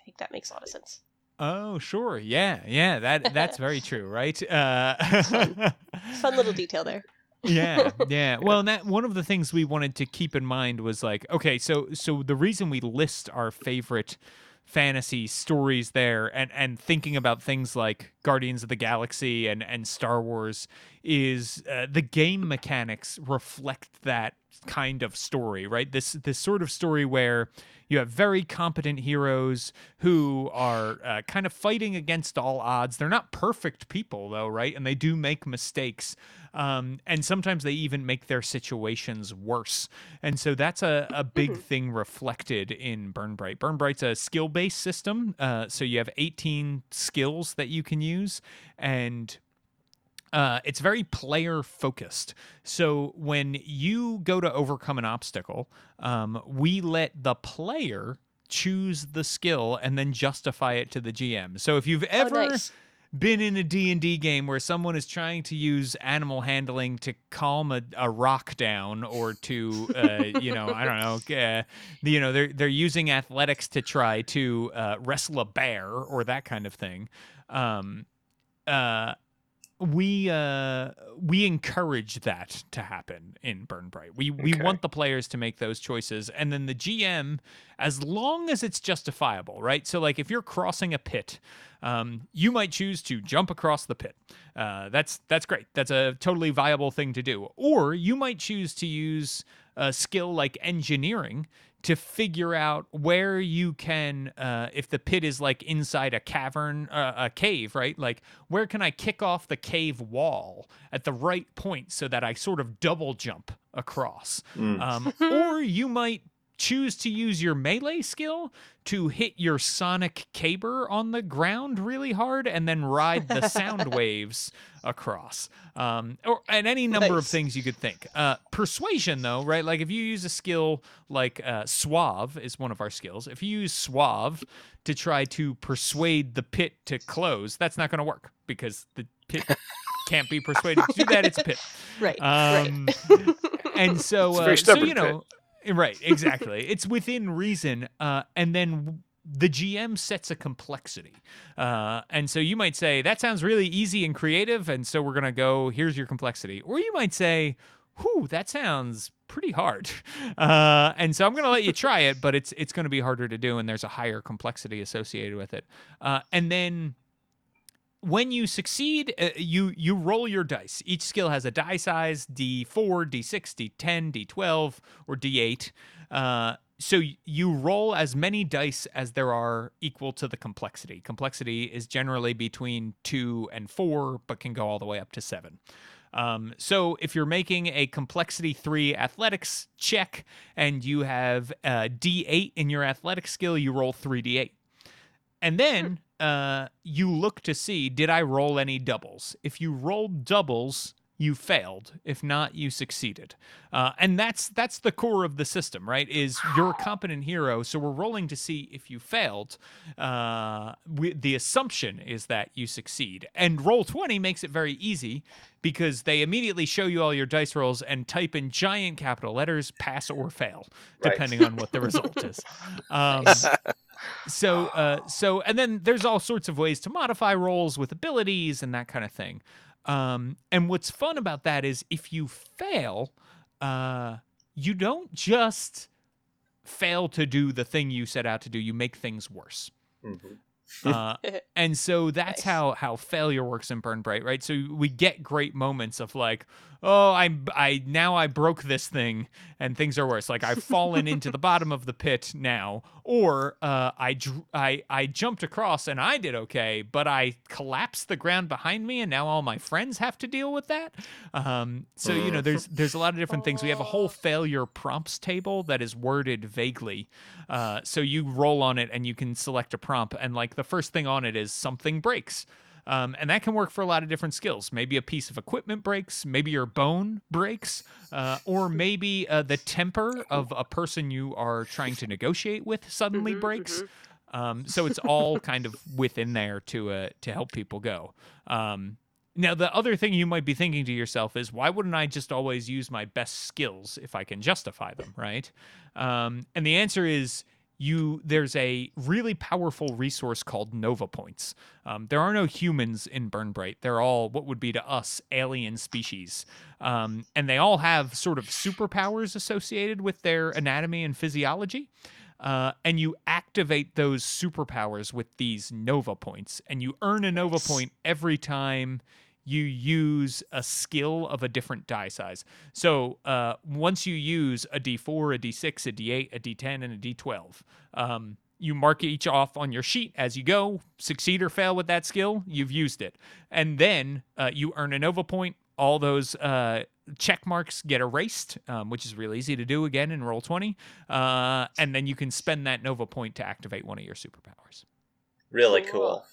I think that makes a lot of sense. Oh, sure. Yeah. Yeah. That that's very [laughs] true, right? Uh, [laughs] Fun little detail there. yeah [laughs] yeah well that one of the things we wanted to keep in mind was like okay so so the reason we list our favorite fantasy stories there and and thinking about things like guardians of the galaxy and and star wars is uh, the game mechanics reflect that kind of story right? This this sort of story where you have very competent heroes who are uh, kind of fighting against all odds. They're not perfect people though right? And they do make mistakes um, and sometimes they even make their situations worse. And so that's a, a big Mhm. thing reflected in Burn Bryte. Burn Bryte's a skill based system. Uh, so you have 18 skills that you can use. And uh, it's very player focused. So when you go to overcome an obstacle, um, we let the player choose the skill and then justify it to the GM. So if you've ever oh, nice. Been in a D&D game where someone is trying to use animal handling to calm a, a rock down or to uh, [laughs] you know I don't know uh, you know they're they're using athletics to try to uh, wrestle a bear or that kind of thing. Um, uh, we uh, we encourage that to happen in Burn Bryte. We we Okay. want the players to make those choices, and then the GM, as long as it's justifiable, right? So like if you're crossing a pit, um, you might choose to jump across the pit. Uh, that's that's great. That's a totally viable thing to do. Or you might choose to use a skill like engineering to figure out where you can, uh, if the pit is like inside a cavern, uh, a cave, right? Like where can I kick off the cave wall at the right point so that I sort of double jump across? Mm. Um, [laughs] or you might choose to use your melee skill to hit your sonic caber on the ground really hard and then ride the sound [laughs] waves across. Um, or and any number of things you could think. Uh, persuasion though right? Like if you use a skill like uh, suave is one of our skills. If you use suave to try to persuade the pit to close that's not going to work because the pit can't be persuaded to do that. It's a pit. [laughs] Right. um, and so, It's uh, very so you know, right? Exactly. it's within reason, uh, and then the GM sets a complexity, uh, and so you might say that sounds really easy and creative, and so we're gonna go. Here's your complexity, or you might say, "Whew, that sounds pretty hard," [laughs] uh, and so I'm gonna let you try it, but it's it's gonna be harder to do, and there's a higher complexity associated with it, uh, and then when you succeed, uh, you you roll your dice. Each skill has a die size: D4, D6, D10, D12, or D8. Uh, so you roll as many dice as there are equal to the complexity. Complexity is generally between two and four, but can go all the way up to seven. Um, so if you're making a complexity three athletics check and you have a D8 in your athletic skill, you roll three D8. And then uh, you look to see did I roll any doubles? If you rolled doubles, you failed. If not, you succeeded. Uh, and that's that's the core of the system, right? Is you're a competent hero, so we're rolling to see if you failed. Uh, we, the assumption is that you succeed, and roll twenty makes it very easy because they immediately show you all your dice rolls and type in giant capital letters pass or fail, Right. depending on what the result is. [laughs] Um, so uh so and then there's all sorts of ways to modify roles with abilities and that kind of thing um and what's fun about that is if you fail uh you don't just fail to do the thing you set out to do you make things worse Mhm. Uh, [laughs] and so that's Nice. how how failure works in Burn Bryte, right? So we get great moments of like, oh, I I now I broke this thing and things are worse. Like I've fallen into the bottom of the pit now, or uh, I I I jumped across and I did okay, but I collapsed the ground behind me and now all my friends have to deal with that. Um, so you know, there's there's a lot of different things. We have a whole failure prompts table that is worded vaguely. Uh, so you roll on it and you can select a prompt, and like the first thing on it is something breaks. Um, and that can work for a lot of different skills. Maybe a piece of equipment breaks, maybe your bone breaks, uh, or maybe uh, the temper of a person you are trying to negotiate with suddenly Mhm, breaks. mhm. Um, so it's all kind of within there to uh, to help people go. Um, now, the other thing you might be thinking to yourself is, why wouldn't I just always use my best skills if I can justify them, right? Um, and the answer is, you there's a really powerful resource called Nova Points. Um, there are no humans in Burn Bryte. They're all what would be to us alien species, um, and they all have sort of superpowers associated with their anatomy and physiology. Uh, and you activate those superpowers with these Nova points, and you earn a Nova point every time you use a skill of a different die size. So uh, once you use a D4, a D6, a D8, a D10, and a D12, um, you mark each off on your sheet as you go. Succeed or fail with that skill, you've used it, and then uh, you earn a Nova point. All those uh, check marks get erased, um, which is really easy to do again in roll twenty, uh, and then you can spend that Nova point to activate one of your superpowers. Really Cool. cool.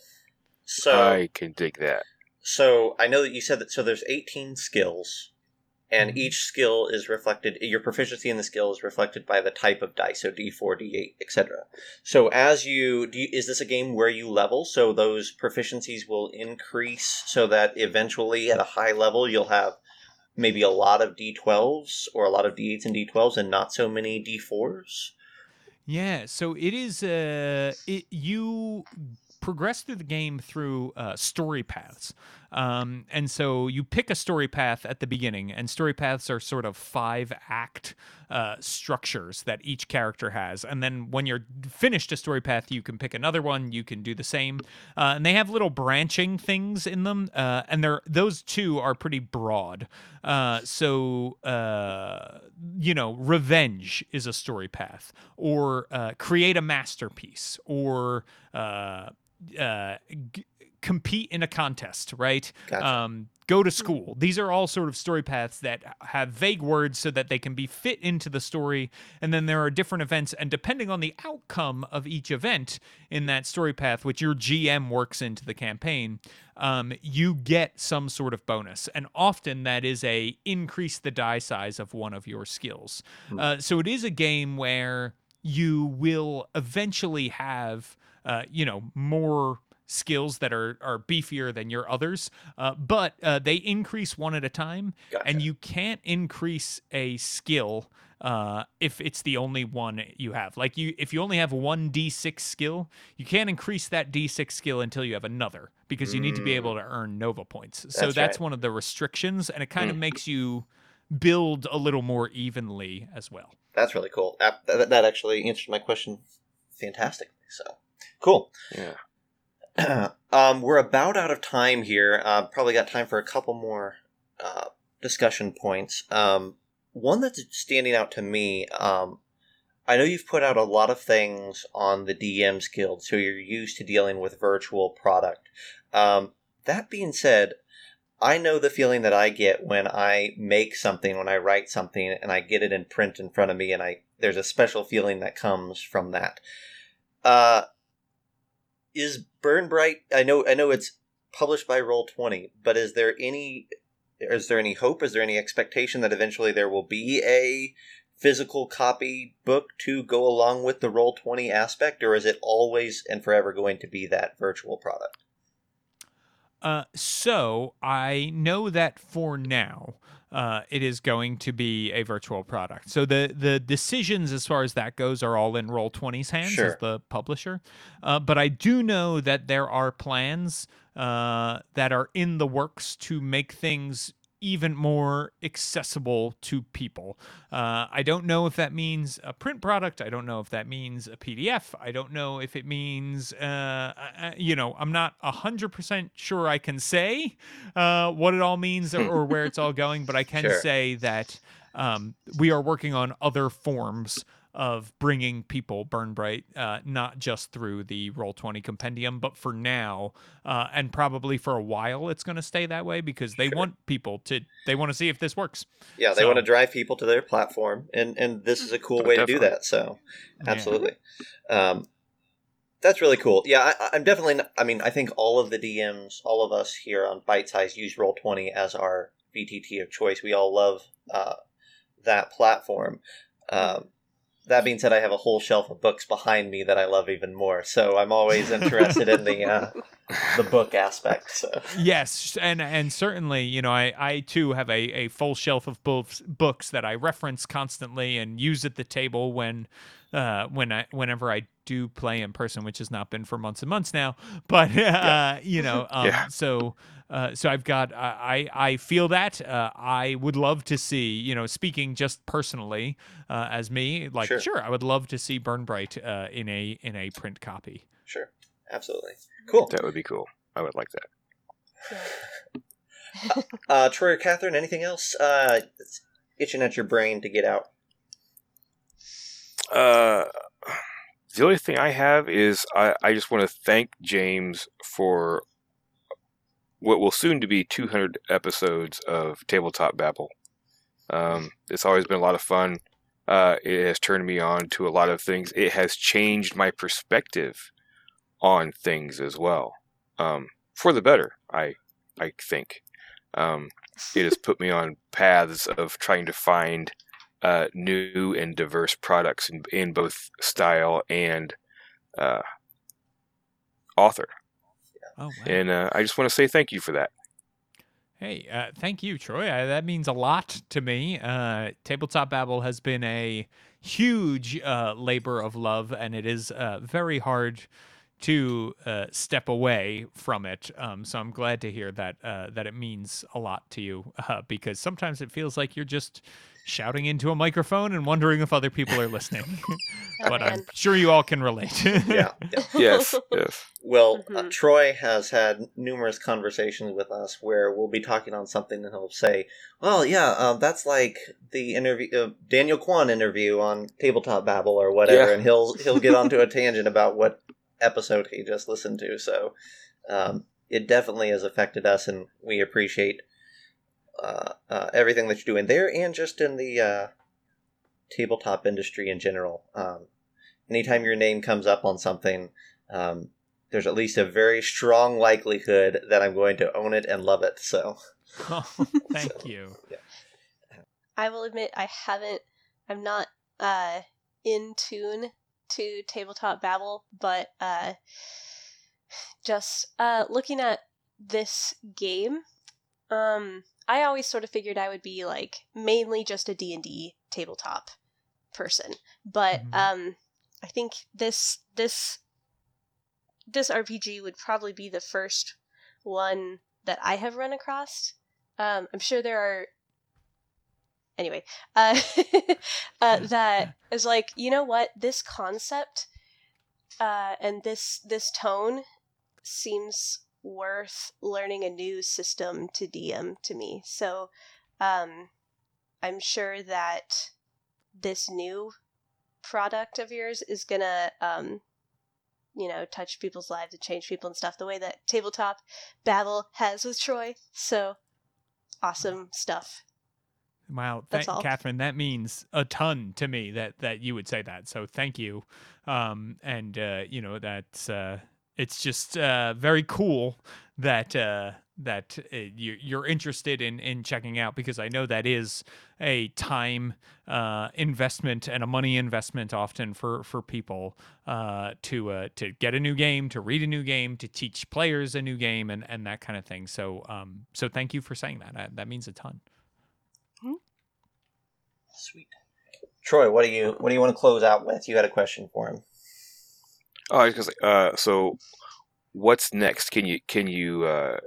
So I can dig that. So I know that you said that. So there's 18 skills, and Mhm. each skill is reflected. Your proficiency in the skill is reflected by the type of die. so D4, D8, etc. So as you, do you, is this a game where you level? So those proficiencies will increase, so that eventually, at a high level, you'll have maybe a lot of D12s or a lot of D8s and D12s, and not so many D4s. Yeah, so it is. Uh, it, you progress through the game through uh, story paths, um, and so you pick a story path at the beginning, and story paths are sort of five act uh, structures that each character has, and then when you're finished a story path, you can pick another one. You can do the same, uh, and they have little branching things in them, uh, and they're those two are pretty broad. Uh, so uh, you know, revenge is a story path, or uh, create a masterpiece, or uh, uh, g- compete in a contest, right? Gotcha. Um, go to school. These are all sort of story paths that have vague words so that they can be fit into the story. And then there are different events, and depending on the outcome of each event in that story path, which your GM works into the campaign, um, you get some sort of bonus. And often that is a increase the die size of one of your skills. Hmm. Uh, so it is a game where you will eventually have, uh, you know, more skills that are are beefier than your others, uh, but uh, they increase one at a time, Gotcha. and you can't increase a skill uh, if it's the only one you have. Like you, if you only have one d6 skill, you can't increase that d6 skill until you have another because you need to be Mm. able to earn nova points. So That's that's right. one of the restrictions, and it kind of Mm. makes you build a little more evenly as well. That's really cool. That, that that actually answered my question fantastically. So cool. Yeah. [clears throat] um, we're about out of time here. Uh, probably got time for a couple more uh, discussion points. Um, one that's standing out to me. Um, I know you've put out a lot of things on the DMs Guild, so you're used to dealing with virtual product. Um, that being said, I know the feeling that I get when I make something, when I write something, and I get it in print in front of me, and I there's a special feeling that comes from that. Uh, is Burn Bryte? I know, I know it's published by Roll Twenty, but is there any? Is there any hope? Is there any expectation that eventually there will be a physical copy book to go along with the Roll Twenty aspect, or is it always and forever going to be that virtual product? Uh, so I know that for now, uh, it is going to be a virtual product. So the the decisions as far as that goes are all in Roll 20's hands Sure. as the publisher. Uh, but I do know that there are plans uh, that are in the works to make things even more accessible to people. Uh, I don't know if that means a print product. I don't know if that means a PDF. I don't know if it means, uh, you know, I'm not 100% sure I can say uh, what it all means or, or where it's all going, but I can [laughs] Sure. say that um, we are working on other forms of bringing people Burn Bryte, uh, not just through the Roll20 compendium, but for now, uh, and probably for a while, it's going to stay that way because they Sure. want people to, they want to see if this works. Yeah, they So- want to drive people to their platform, and and this is a cool Oh, way to do that. So, Yeah. absolutely, um, that's really cool. Yeah, I, I'm definitely. Not, I mean, I think all of the DMs, all of us here on Bite Size use Roll Twenty as our VTT of choice. We all love uh, that platform. Um, that being said, I have a whole shelf of books behind me that I love even more. So I'm always interested in the uh, [laughs] the book aspect. So Yes, and and certainly, you know, I I too have a, a full shelf of books books that I reference constantly and use at the table when uh when I whenever I do play in person, which has not been for months and months now. But [laughs] uh, you know, [laughs] um, Yeah. so uh, so I've got I I I feel that uh, I would love to see you know speaking just personally uh, as me like Sure. sure. I would love to see Burn Bryte uh, in a in a print copy. sure, absolutely, cool. That would be cool. I would like that. [laughs] Uh, Troy or Katherine, anything else uh, itching at your brain to get out? Uh, the only thing I have is I, I just want to thank James for what will soon to be 200 episodes of Tabletop Babble. Um, it's always been a lot of fun. Uh, it has turned me on to a lot of things. It has changed my perspective on things as well, um, for the better. I I think um, it has put me on paths of trying to find uh, new and diverse products in, in both style and uh, author. Oh, wow. And uh, I just want to say thank you for that. Hey, uh, thank you, Troy. Uh, that means a lot to me. Uh, Tabletop Babble has been a huge uh, labor of love, and it is uh, very hard to uh, step away from it. Um, so I'm glad to hear that uh, that it means a lot to you, uh, because sometimes it feels like you're just shouting into a microphone and wondering if other people are listening. [laughs] [laughs] but I'm sure you all can relate. Yeah, yeah. [laughs] Yes, yes. Well, uh, Mhm. Troy has had numerous conversations with us where we'll be talking on something and he'll say, "Well, yeah, um, that's like the interview, uh, Daniel Kwan interview on Tabletop Babble or whatever," Yeah. and he'll he'll get onto a tangent about what episode he just listened to. So, um, it definitely has affected us, and we appreciate uh, uh, everything that you're doing there, and just in the uh, tabletop industry in general. Um, anytime your name comes up on something. Um, there's at least a very strong likelihood that I'm going to own it and love it. So, [laughs] Oh, [laughs] thank you. I will admit I haven't. I'm not uh, in tune to tabletop babble, but uh, just uh, looking at this game, um, I always sort of figured I would be like mainly just a D and D tabletop person, but Mhm. um, I think this this this RPG would probably be the first one that I have run across. Um, I'm sure there are anyway uh, [laughs] uh [laughs] that is like you know what this concept uh and this this tone seems worth learning a new system to dm to me so um i'm sure that this new product of yours is gonna um you know touch people's lives and change people and stuff the way that tabletop babble has with troy so awesome stuff Wow, thank. Katherine. That means a ton to me that that you would say that. So thank you. Um, and uh, you know that's uh, it's just uh, very cool that uh, that uh, you, you're interested in in checking out because I know that is a time uh, investment and a money investment often for for people uh, to uh, to get a new game, to read a new game, to teach players a new game, and and that kind of thing. So um, so thank you for saying that. Uh, that means a ton. Sweet. Troy, what do you what do you want to close out with? You had a question for him. Oh, I was gonna say, uh, so what's next? Can you can you uh,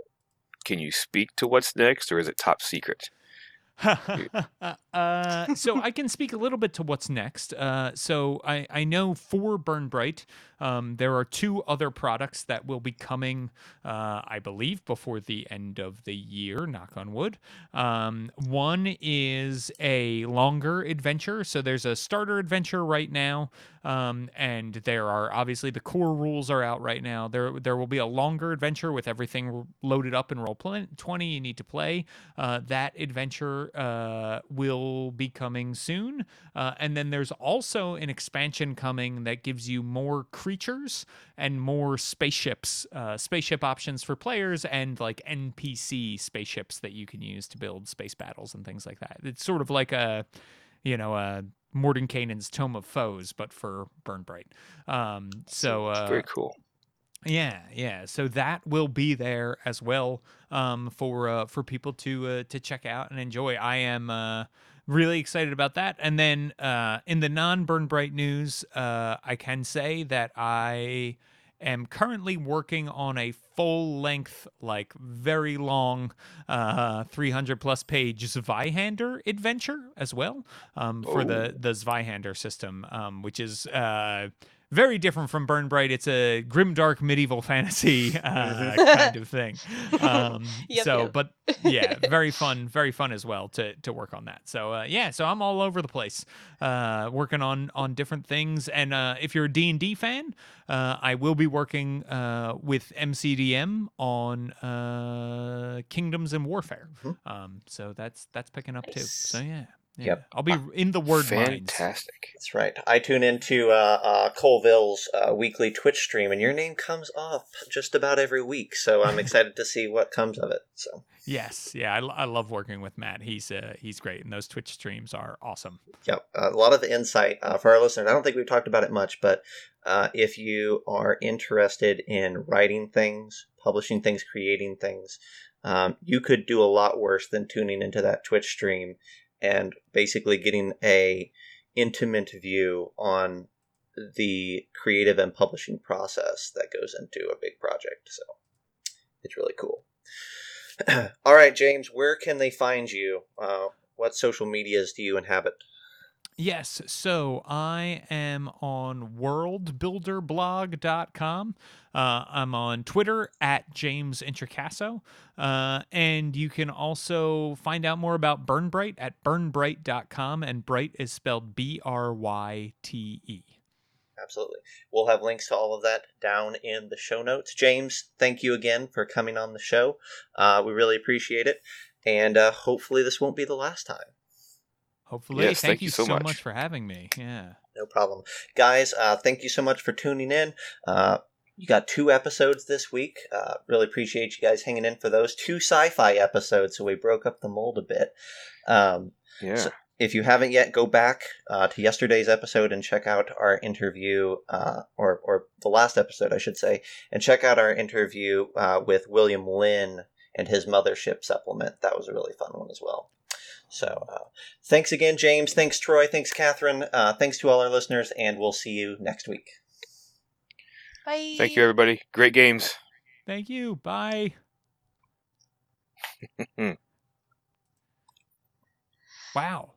can you speak to what's next, or is it top secret? [laughs] uh, so I can speak a little bit to what's next. Uh, so I, I know for Burn Bryte, um, there are two other products that will be coming, uh, I believe, before the end of the year. Knock on wood. Um, one is a longer adventure. So there's a starter adventure right now, um, and there are obviously the core rules are out right now. There there will be a longer adventure with everything loaded up in roll twenty. You need to play. Uh, that adventure uh, will be coming soon. Uh, and then there's also an expansion coming that gives you more creatures and more spaceships, uh, spaceship options for players, and like NPC spaceships that you can use to build space battles and things like that. It's sort of like a, you know, a Mordenkainen's Tome of Foes, but for Burn Bryte. Um, so uh, Very cool. yeah, yeah. So that will be there as well um, for uh, for people to uh, to check out and enjoy. I am uh, really excited about that. And then uh, in the non Burn Bryte news, uh, I can say that I am currently working on a full length, like very long, uh, 300 plus page Zweihander adventure as well um, for the the Zweihander system, um, which is. Uh, very different from Burn Bryte. It's a grim, dark, medieval [laughs] fantasy uh, kind of thing. [laughs] Um, Yep, so, yep. but yeah, very fun, very fun as well to to work on that. So uh, yeah, so I'm all over the place, uh, working on on different things. And uh, if you're a D and D fan, uh, I will be working uh, with MCDM on uh, Kingdoms and Warfare. Mhm. Um, so that's that's picking up too. So yeah. Yeah. Yep. I'll be in the word. Fantastic. That's right. I tune into uh, uh, Colville's uh, weekly Twitch stream, and your name comes up just about every week. So I'm [laughs] excited to see what comes of it. So Yes, yeah, I, I love working with Matt. He's uh, he's great, and those Twitch streams are awesome. Yep, a lot of the insight uh, for our listeners. I don't think we've talked about it much, but uh, if you are interested in writing things, publishing things, creating things, um, you could do a lot worse than tuning into that Twitch stream and basically getting a intimate view on the creative and publishing process that goes into a big project. So it's really cool. [clears throat] All right, James, where can they find you? Uh, what social medias do you inhabit? Yes, so I am on worldbuilderblog.com. Uh, I'm on Twitter at James Introcaso. Uh, and you can also find out more about Burn Bryte at burnbryte.com. And Bryte is spelled B R Y T E. Absolutely. We'll have links to all of that down in the show notes. James, thank you again for coming on the show. Uh, we really appreciate it. And uh, hopefully, this won't be the last time. Hopefully, Yes, thank, thank you you so much. much. for having me. Yeah. No problem. Guys, uh, thank you so much for tuning in. Uh, you got two episodes this week. Uh, really appreciate you guys hanging in for those. Two sci fi episodes, so we broke up the mold a bit. Um, Yeah. So- if you haven't yet, go back uh, to yesterday's episode and check out our interview, uh, or or the last episode, I should say, and check out our interview uh, with William Lynn and his mothership supplement. That was a really fun one as well. So, uh, thanks again, James. Thanks, Troy. Thanks, Katherine. Uh, thanks to all our listeners, and we'll see you next week. Bye. Thank you, everybody. Great games. Thank you. Bye. [laughs] wow.